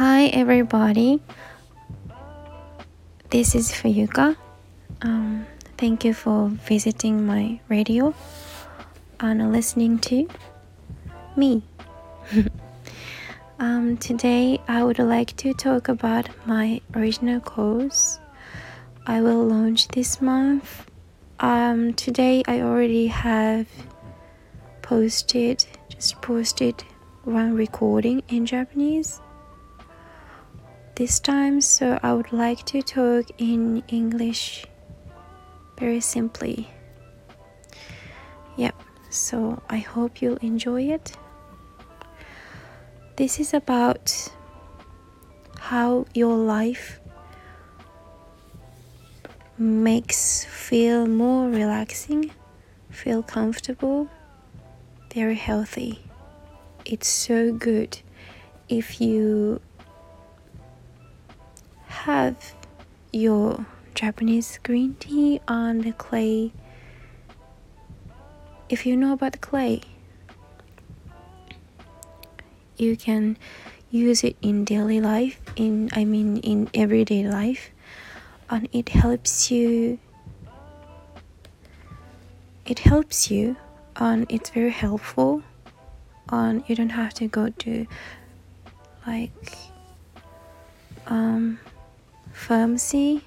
Hi, everybody. This is Fuyuka. Um, thank you for visiting my radio and listening to me. um, today, I would like to talk about my original course I will launch this month. Um, today, I already have posted, just posted one recording in Japanese this time, so I would like to talk in English very simply. Yep, so I hope you'll enjoy it. This is about how your life makes feel more relaxing, feel comfortable, very healthy. It's so good if you have your Japanese green tea on the clay. If you know about clay, you can use it in daily life, in I mean in everyday life, and it helps you. It helps you, and it's very helpful, and you don't have to go to like um pharmacy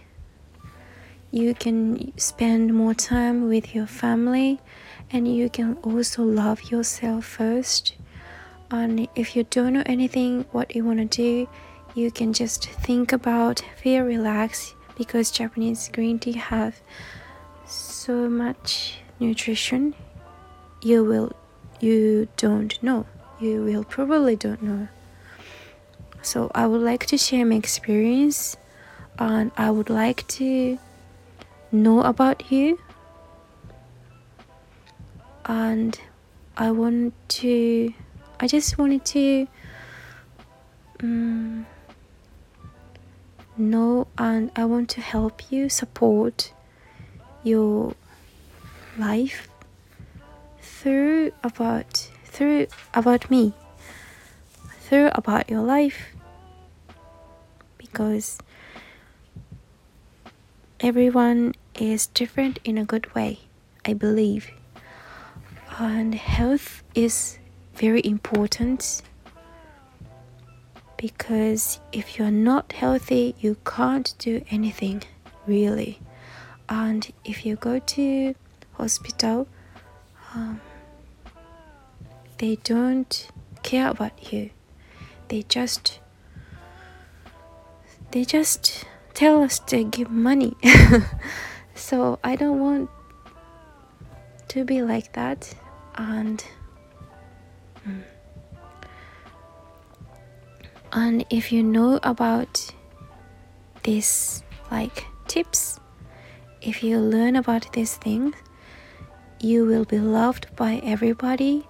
you can spend more time with your family and you can also love yourself first. And if you don't know anything what you want to do you can just think about feel relaxed because japanese green tea have so much nutrition you will you don't know. You will probably don't know. So i would like to share my experience and I would like to know about you. And I want to I just wanted to um, know and I want to help you support your life through about through about me through about your life. Because everyone is different in a good way, I believe. And health is very important because if you're not healthy, you can't do anything really. And if you go to hospital, um, they don't care about you. They just they just tell us to give money. so I don't want to be like that and mm. and if you know about this like tips if you learn about these things you will be loved by everybody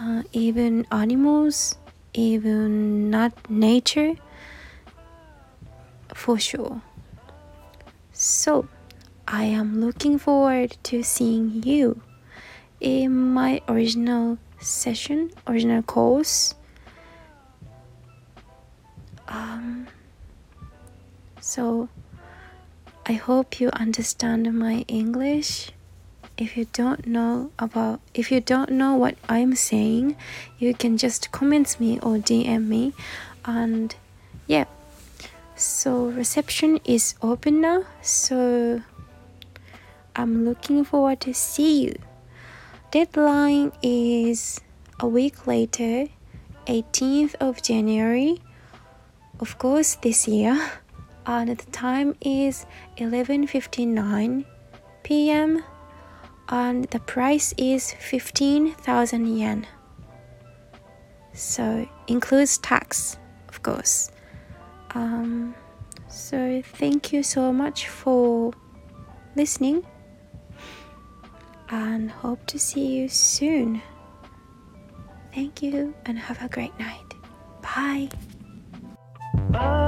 uh, even animals even not nature for sure. So, I am looking forward to seeing you in my original session, original course. Um, so, I hope you understand my English. If you don't know about if you don't know what I'm saying, you can just comment me or DM me and so reception is open now so i'm looking forward to see you. Deadline is a week later 18th of january. Of course this year. And the time is 11:59 p.m. and the price is 15,000 yen. So includes tax of course um, so, thank you so much for listening and hope to see you soon. Thank you and have a great night. Bye. Bye.